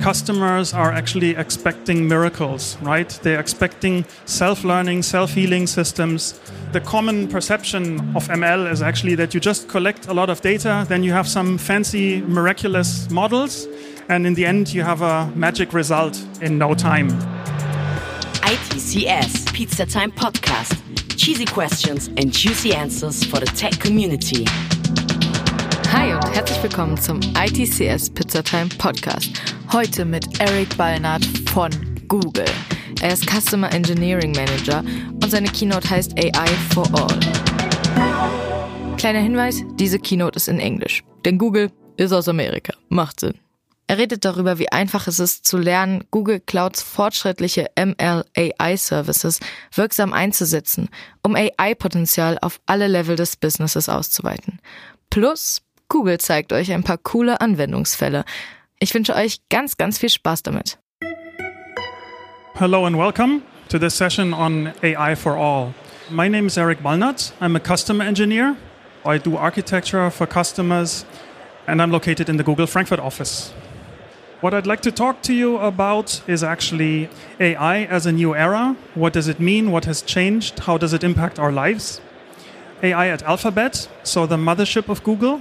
Customers are actually expecting miracles, right? They're expecting self learning, self healing systems. The common perception of ML is actually that you just collect a lot of data, then you have some fancy, miraculous models, and in the end, you have a magic result in no time. ITCS Pizza Time Podcast. Cheesy questions and juicy answers for the tech community. Hi und herzlich willkommen zum ITCS Pizzatime Podcast. Heute mit Eric Ballnard von Google. Er ist Customer Engineering Manager und seine Keynote heißt AI for All. Kleiner Hinweis, diese Keynote ist in Englisch, denn Google ist aus Amerika. Macht Sinn. Er redet darüber, wie einfach es ist zu lernen, Google Clouds fortschrittliche ML-AI-Services wirksam einzusetzen, um AI-Potenzial auf alle Level des Businesses auszuweiten. Plus, Google zeigt euch ein paar coole Anwendungsfälle. Ich wünsche euch ganz, ganz viel Spaß damit. Hello and welcome to this session on AI for All. My name is Eric Balnat. I'm a customer engineer. I do architecture for customers and I'm located in the Google Frankfurt office. What I'd like to talk to you about is actually AI as a new era. What does it mean? What has changed? How does it impact our lives? AI at Alphabet, so the mothership of Google.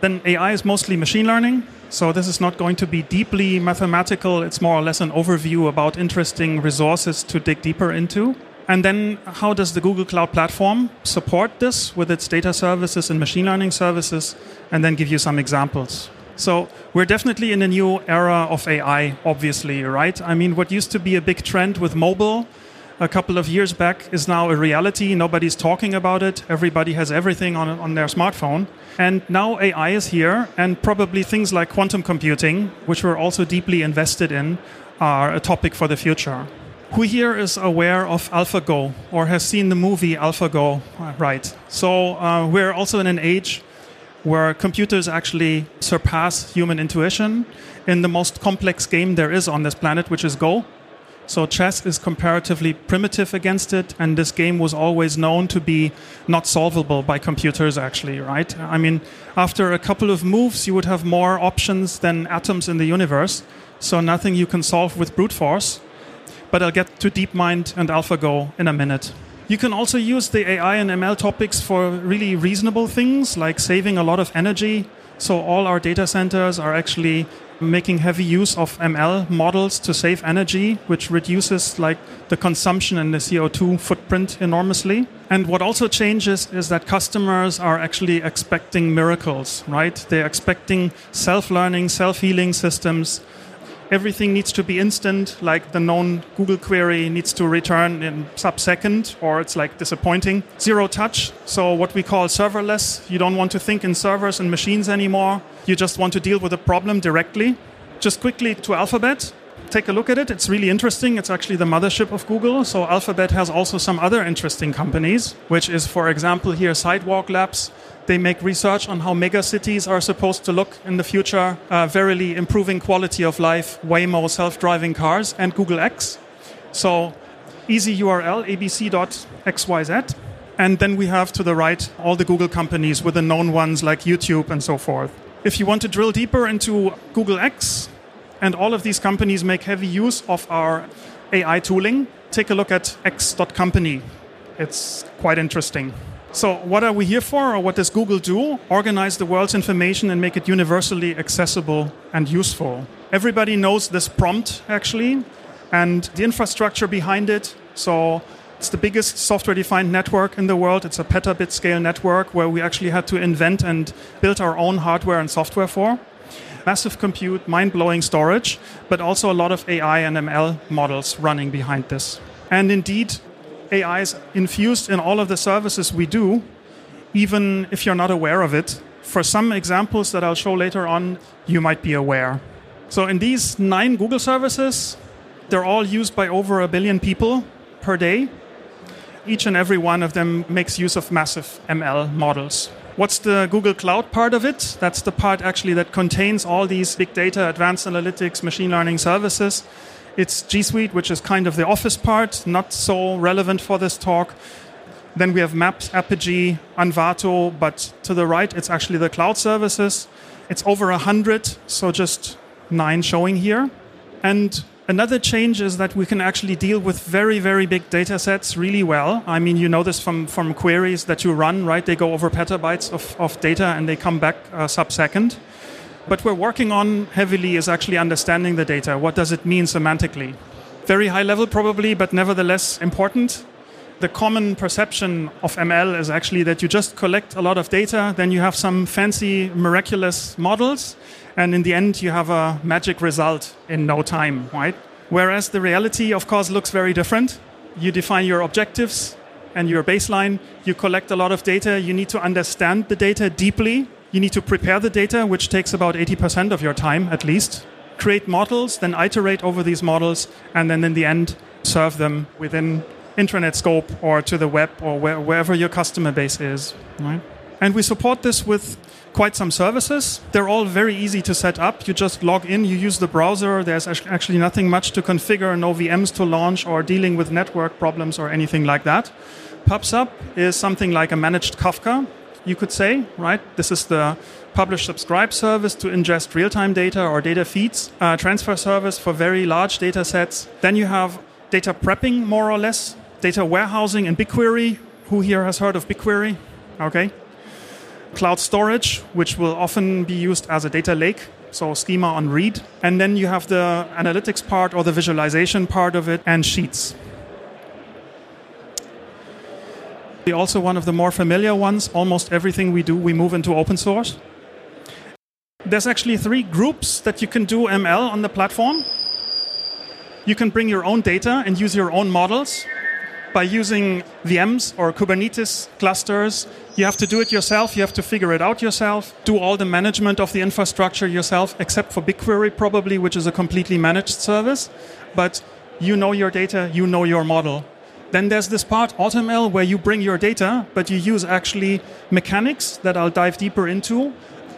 Then AI is mostly machine learning. So this is not going to be deeply mathematical. It's more or less an overview about interesting resources to dig deeper into. And then how does the Google Cloud Platform support this with its data services and machine learning services? And then give you some examples. So we're definitely in a new era of AI, obviously, right? I mean, what used to be a big trend with mobile a couple of years back is now a reality. Nobody's talking about it. Everybody has everything on, on their smartphone. And now AI is here, and probably things like quantum computing, which we're also deeply invested in, are a topic for the future. Who here is aware of AlphaGo or has seen the movie AlphaGo? Right. So uh, we're also in an age where computers actually surpass human intuition in the most complex game there is on this planet, which is Go. So chess is comparatively primitive against it, and this game was always known to be not solvable by computers, actually, right? I mean, after a couple of moves, you would have more options than atoms in the universe, so nothing you can solve with brute force. But I'll get to DeepMind and AlphaGo in a minute. You can also use the AI and ML topics for really reasonable things like saving a lot of energy. So, all our data centers are actually making heavy use of ML models to save energy, which reduces like the consumption and the CO2 footprint enormously. And what also changes is that customers are actually expecting miracles, right? They're expecting self-learning, self-healing systems everything needs to be instant, like the known Google query needs to return in sub-second, or it's like disappointing. Zero touch, so what we call serverless. You don't want to think in servers and machines anymore. You just want to deal with a problem directly. Just quickly to Alphabet. Take a look at it. It's really interesting. It's actually the mothership of Google. So Alphabet has also some other interesting companies, which is, for example, here Sidewalk Labs, they make research on how megacities are supposed to look in the future, uh, verily improving quality of life, Waymo self-driving cars, and Google X. So easy URL, abc.xyz. And then we have to the right all the Google companies with the known ones like YouTube and so forth. If you want to drill deeper into Google X, and all of these companies make heavy use of our AI tooling, take a look at x.company. It's quite interesting. So, what are we here for, or what does Google do? Organize the world's information and make it universally accessible and useful. Everybody knows this prompt, actually, and the infrastructure behind it. So, it's the biggest software defined network in the world. It's a petabit scale network where we actually had to invent and build our own hardware and software for. Massive compute, mind blowing storage, but also a lot of AI and ML models running behind this. And indeed, AI is infused in all of the services we do, even if you're not aware of it. For some examples that I'll show later on, you might be aware. So, in these nine Google services, they're all used by over a billion people per day. Each and every one of them makes use of massive ML models. What's the Google Cloud part of it? That's the part actually that contains all these big data, advanced analytics, machine learning services it's G Suite, which is kind of the office part, not so relevant for this talk. Then we have Maps, Apigee, Envato, but to the right, it's actually the cloud services. It's over 100, so just nine showing here. And Another change is that we can actually deal with very, very big data sets really well. I mean, you know this from, from queries that you run, right? They go over petabytes of, of data and they come back uh, sub second. But we're working on heavily is actually understanding the data. What does it mean semantically? Very high level, probably, but nevertheless important. The common perception of ML is actually that you just collect a lot of data, then you have some fancy, miraculous models, and in the end you have a magic result in no time, right? Whereas the reality, of course, looks very different. You define your objectives and your baseline, you collect a lot of data, you need to understand the data deeply, you need to prepare the data, which takes about 80% of your time at least, create models, then iterate over these models, and then in the end, serve them within intranet scope or to the web or where, wherever your customer base is. Right? And we support this with quite some services. They're all very easy to set up. You just log in, you use the browser. There's actually nothing much to configure, no VMs to launch or dealing with network problems or anything like that. PubSub is something like a managed Kafka, you could say, right? This is the publish subscribe service to ingest real time data or data feeds, uh, transfer service for very large data sets. Then you have data prepping, more or less, data warehousing and BigQuery. Who here has heard of BigQuery? Okay, cloud storage, which will often be used as a data lake, so schema on read. And then you have the analytics part or the visualization part of it, and sheets. Also, one of the more familiar ones, almost everything we do, we move into open source. There's actually three groups that you can do ML on the platform. You can bring your own data and use your own models by using VMs or Kubernetes clusters. You have to do it yourself, you have to figure it out yourself, do all the management of the infrastructure yourself, except for BigQuery, probably, which is a completely managed service. But you know your data, you know your model. Then there's this part, AutoML, where you bring your data, but you use actually mechanics that I'll dive deeper into,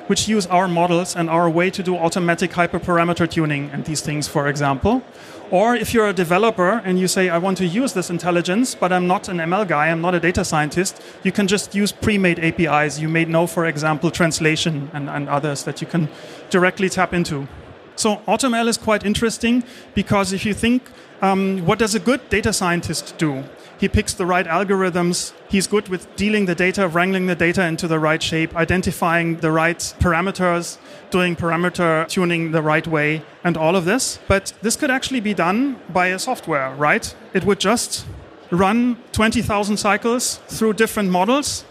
which use our models and our way to do automatic hyperparameter tuning and these things, for example. Or if you're a developer and you say, I want to use this intelligence, but I'm not an ML guy, I'm not a data scientist, you can just use pre made APIs. You may know, for example, translation and, and others that you can directly tap into. So AutoML is quite interesting because if you think, um, what does a good data scientist do? He picks the right algorithms. He's good with dealing the data, wrangling the data into the right shape, identifying the right parameters, doing parameter tuning the right way, and all of this. But this could actually be done by a software, right? It would just run 20,000 cycles through different models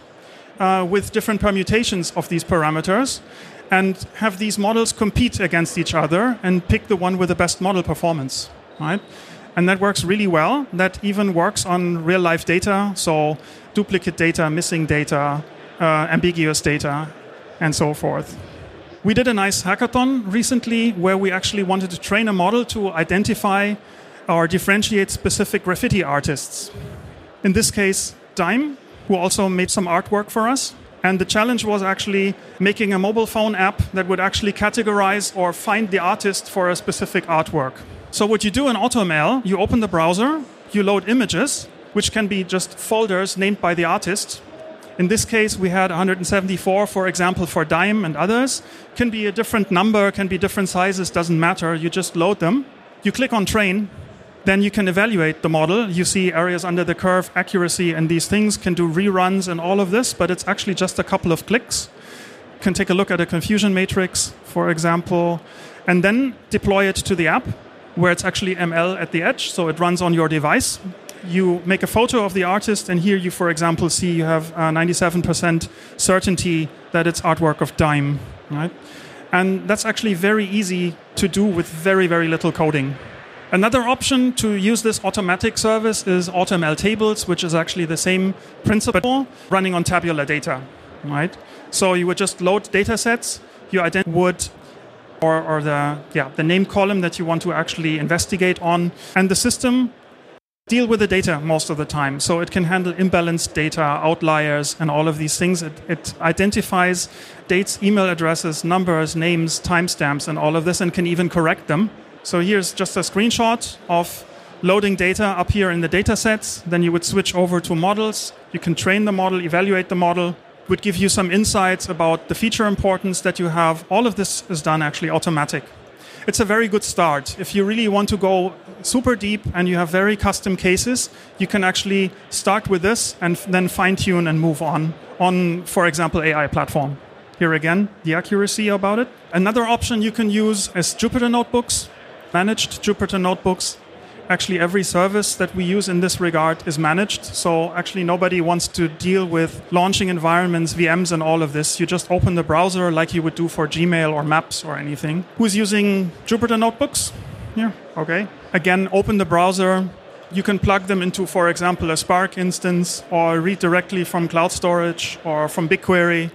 uh, with different permutations of these parameters and have these models compete against each other and pick the one with the best model performance, right? And that works really well. That even works on real life data, so duplicate data, missing data, uh, ambiguous data, and so forth. We did a nice hackathon recently where we actually wanted to train a model to identify or differentiate specific graffiti artists. In this case, DAIM, who also made some artwork for us. And the challenge was actually making a mobile phone app that would actually categorize or find the artist for a specific artwork. So what you do in AutoML, you open the browser, you load images, which can be just folders named by the artist. In this case, we had 174, for example, for DAIM and others. Can be a different number, can be different sizes, doesn't matter. You just load them. You click on train, then you can evaluate the model. You see areas under the curve, accuracy, and these things can do reruns and all of this, but it's actually just a couple of clicks. Can take a look at a confusion matrix, for example, and then deploy it to the app where it's actually ML at the edge, so it runs on your device. You make a photo of the artist, and here you, for example, see you have uh, 97% certainty that it's artwork of DAIM, right? And that's actually very easy to do with very, very little coding. Another option to use this automatic service is AutoML tables, which is actually the same principle running on tabular data, right? So you would just load data sets, you would or, or the, yeah, the name column that you want to actually investigate on. And the system deal with the data most of the time. So it can handle imbalanced data, outliers, and all of these things. It, it identifies dates, email addresses, numbers, names, timestamps, and all of this, and can even correct them. So here's just a screenshot of loading data up here in the data sets. Then you would switch over to models. You can train the model, evaluate the model, would give you some insights about the feature importance that you have. All of this is done actually automatic. it's a very good start. If you really want to go super deep and you have very custom cases, you can actually start with this and then fine tune and move on on, for example, AI platform. Here again, the accuracy about it. Another option you can use is Jupyter Notebooks, managed Jupyter Notebooks actually every service that we use in this regard is managed. So actually nobody wants to deal with launching environments, VMs and all of this. You just open the browser like you would do for Gmail or Maps or anything. Who's using Jupyter Notebooks? Yeah, okay. Again, open the browser. You can plug them into, for example, a Spark instance or read directly from cloud storage or from BigQuery.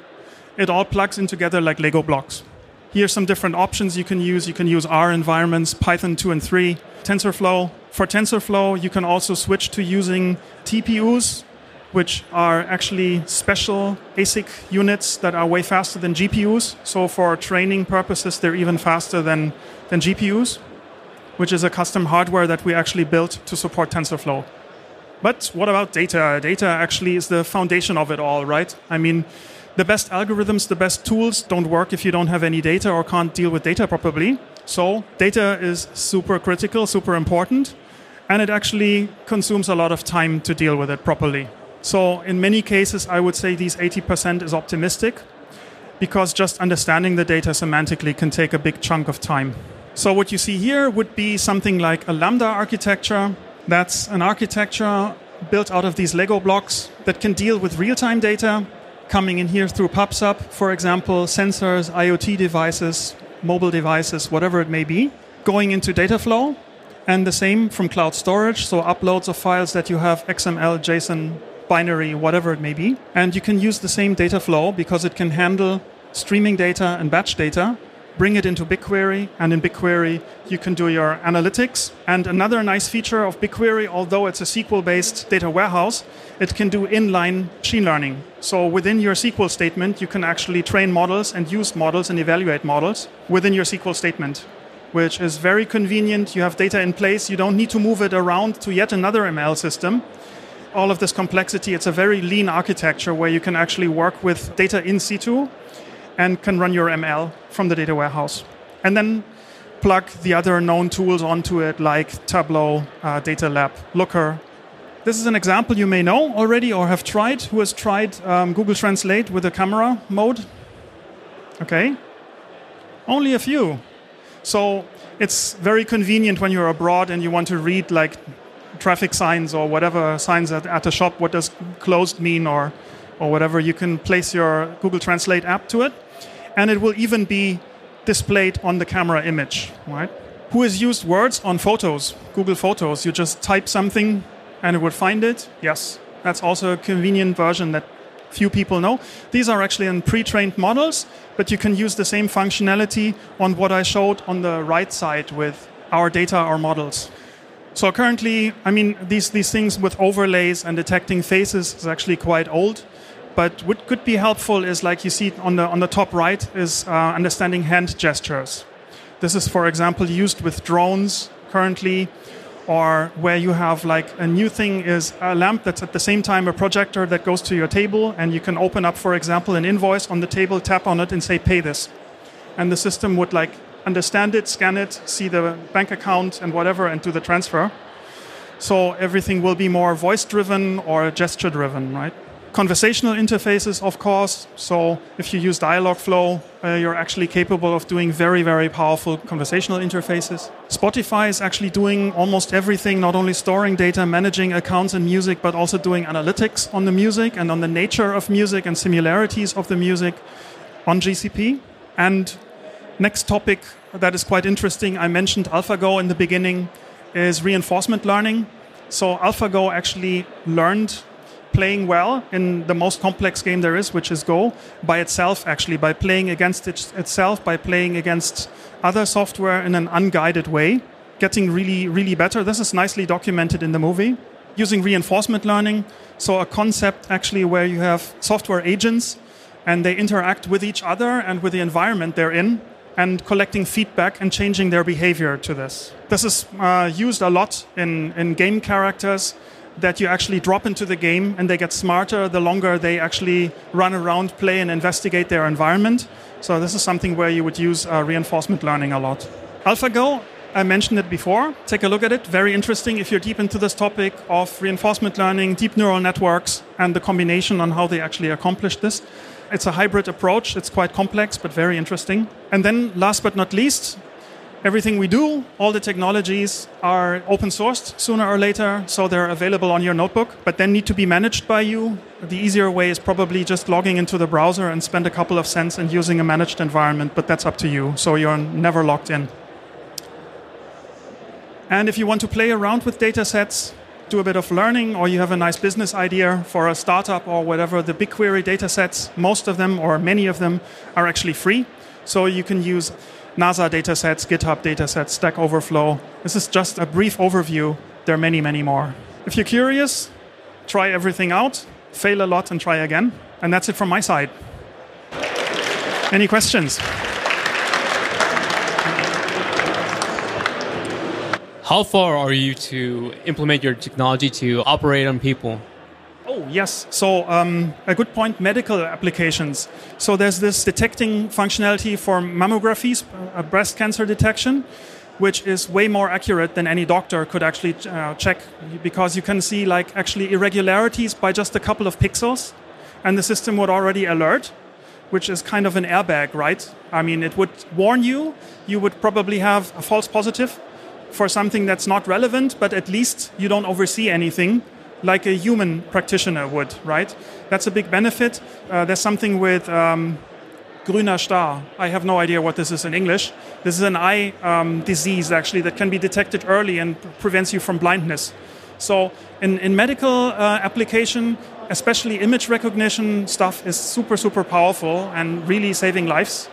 It all plugs in together like Lego blocks. Here's some different options you can use. You can use R environments, Python 2 and 3, TensorFlow, for TensorFlow, you can also switch to using TPUs, which are actually special ASIC units that are way faster than GPUs. So for training purposes, they're even faster than, than GPUs, which is a custom hardware that we actually built to support TensorFlow. But what about data? Data actually is the foundation of it all, right? I mean, the best algorithms, the best tools don't work if you don't have any data or can't deal with data properly. So data is super critical, super important and it actually consumes a lot of time to deal with it properly. So, in many cases, I would say these 80% is optimistic because just understanding the data semantically can take a big chunk of time. So, what you see here would be something like a Lambda architecture. That's an architecture built out of these Lego blocks that can deal with real time data coming in here through PubSub, for example, sensors, IoT devices, mobile devices, whatever it may be, going into data flow and the same from cloud storage, so uploads of files that you have XML, JSON, binary, whatever it may be. And you can use the same data flow because it can handle streaming data and batch data, bring it into BigQuery, and in BigQuery you can do your analytics. And another nice feature of BigQuery, although it's a SQL based data warehouse, it can do inline machine learning. So within your SQL statement, you can actually train models and use models and evaluate models within your SQL statement which is very convenient. You have data in place, you don't need to move it around to yet another ML system. All of this complexity, it's a very lean architecture where you can actually work with data in situ and can run your ML from the data warehouse. And then plug the other known tools onto it, like Tableau, uh, Data Lab, Looker. This is an example you may know already or have tried. Who has tried um, Google Translate with a camera mode? Okay. Only a few. So it's very convenient when you're abroad and you want to read like traffic signs or whatever signs at, at a shop. What does closed mean or or whatever? You can place your Google Translate app to it, and it will even be displayed on the camera image. Right? Who has used words on photos? Google Photos. You just type something and it would find it. Yes, that's also a convenient version that few people know. These are actually in pre-trained models, but you can use the same functionality on what I showed on the right side with our data, our models. So currently, I mean, these, these things with overlays and detecting faces is actually quite old. But what could be helpful is, like you see on the, on the top right, is uh, understanding hand gestures. This is, for example, used with drones currently or where you have like a new thing is a lamp that's at the same time a projector that goes to your table and you can open up for example an invoice on the table tap on it and say pay this. And the system would like understand it scan it see the bank account and whatever and do the transfer. So everything will be more voice driven or gesture driven right conversational interfaces, of course. So if you use Dialogflow, uh, you're actually capable of doing very, very powerful conversational interfaces. Spotify is actually doing almost everything, not only storing data, managing accounts and music, but also doing analytics on the music and on the nature of music and similarities of the music on GCP. And next topic that is quite interesting, I mentioned AlphaGo in the beginning, is reinforcement learning. So AlphaGo actually learned playing well in the most complex game there is, which is Go, by itself, actually, by playing against it itself, by playing against other software in an unguided way, getting really, really better. This is nicely documented in the movie. Using reinforcement learning, so a concept actually where you have software agents and they interact with each other and with the environment they're in and collecting feedback and changing their behavior to this. This is uh, used a lot in, in game characters that you actually drop into the game and they get smarter the longer they actually run around, play, and investigate their environment. So, this is something where you would use uh, reinforcement learning a lot. AlphaGo, I mentioned it before. Take a look at it. Very interesting if you're deep into this topic of reinforcement learning, deep neural networks, and the combination on how they actually accomplish this. It's a hybrid approach. It's quite complex, but very interesting. And then, last but not least, everything we do, all the technologies are open sourced sooner or later, so they're available on your notebook, but then need to be managed by you. The easier way is probably just logging into the browser and spend a couple of cents and using a managed environment, but that's up to you, so you're never locked in. And if you want to play around with data sets, do a bit of learning, or you have a nice business idea for a startup or whatever, the BigQuery data sets, most of them or many of them are actually free. So you can use NASA datasets, GitHub datasets, Stack Overflow. This is just a brief overview. There are many, many more. If you're curious, try everything out, fail a lot, and try again. And that's it from my side. Any questions? How far are you to implement your technology to operate on people? Oh, yes. So, um, a good point medical applications. So, there's this detecting functionality for mammographies, uh, breast cancer detection, which is way more accurate than any doctor could actually uh, check because you can see like actually irregularities by just a couple of pixels and the system would already alert which is kind of an airbag right i mean it would warn you you would probably have a false positive for something that's not relevant but at least you don't oversee anything like a human practitioner would, right? That's a big benefit. Uh, there's something with um, grüner Star. I have no idea what this is in English. This is an eye um, disease actually that can be detected early and prevents you from blindness. So in, in medical uh, application, especially image recognition stuff is super, super powerful and really saving lives.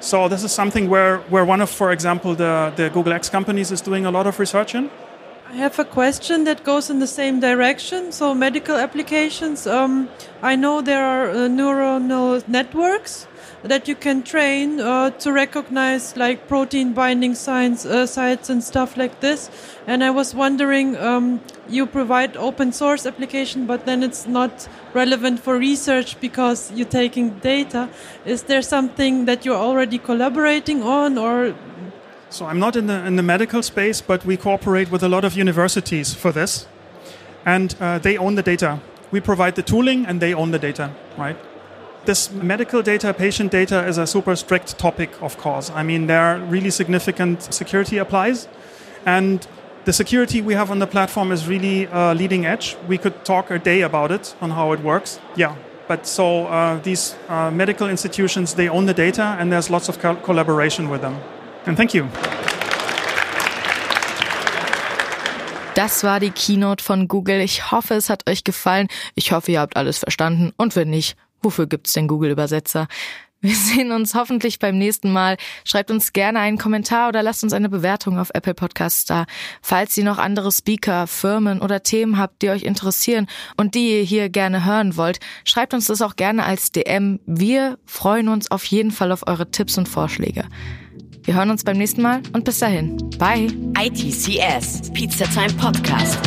So this is something where, where one of, for example, the, the Google X companies is doing a lot of research in. I have a question that goes in the same direction. So, medical applications. Um, I know there are uh, neuronal networks that you can train uh, to recognize like protein binding sites, uh, sites and stuff like this. And I was wondering, um, you provide open source application, but then it's not relevant for research because you're taking data. Is there something that you're already collaborating on, or so I'm not in the, in the medical space, but we cooperate with a lot of universities for this. And uh, they own the data. We provide the tooling and they own the data, right? This medical data, patient data is a super strict topic, of course. I mean, there are really significant security applies. And the security we have on the platform is really uh, leading edge. We could talk a day about it on how it works. Yeah, but so uh, these uh, medical institutions they own the data and there's lots of co collaboration with them And thank you. Das war die Keynote von Google. Ich hoffe, es hat euch gefallen. Ich hoffe, ihr habt alles verstanden. Und wenn nicht, wofür gibt's den Google-Übersetzer? Wir sehen uns hoffentlich beim nächsten Mal. Schreibt uns gerne einen Kommentar oder lasst uns eine Bewertung auf Apple Podcasts da. Falls ihr noch andere Speaker, Firmen oder Themen habt, die euch interessieren und die ihr hier gerne hören wollt, schreibt uns das auch gerne als DM. Wir freuen uns auf jeden Fall auf eure Tipps und Vorschläge. Wir hören uns beim nächsten Mal und bis dahin. Bye. ITCS, Pizza Time Podcast.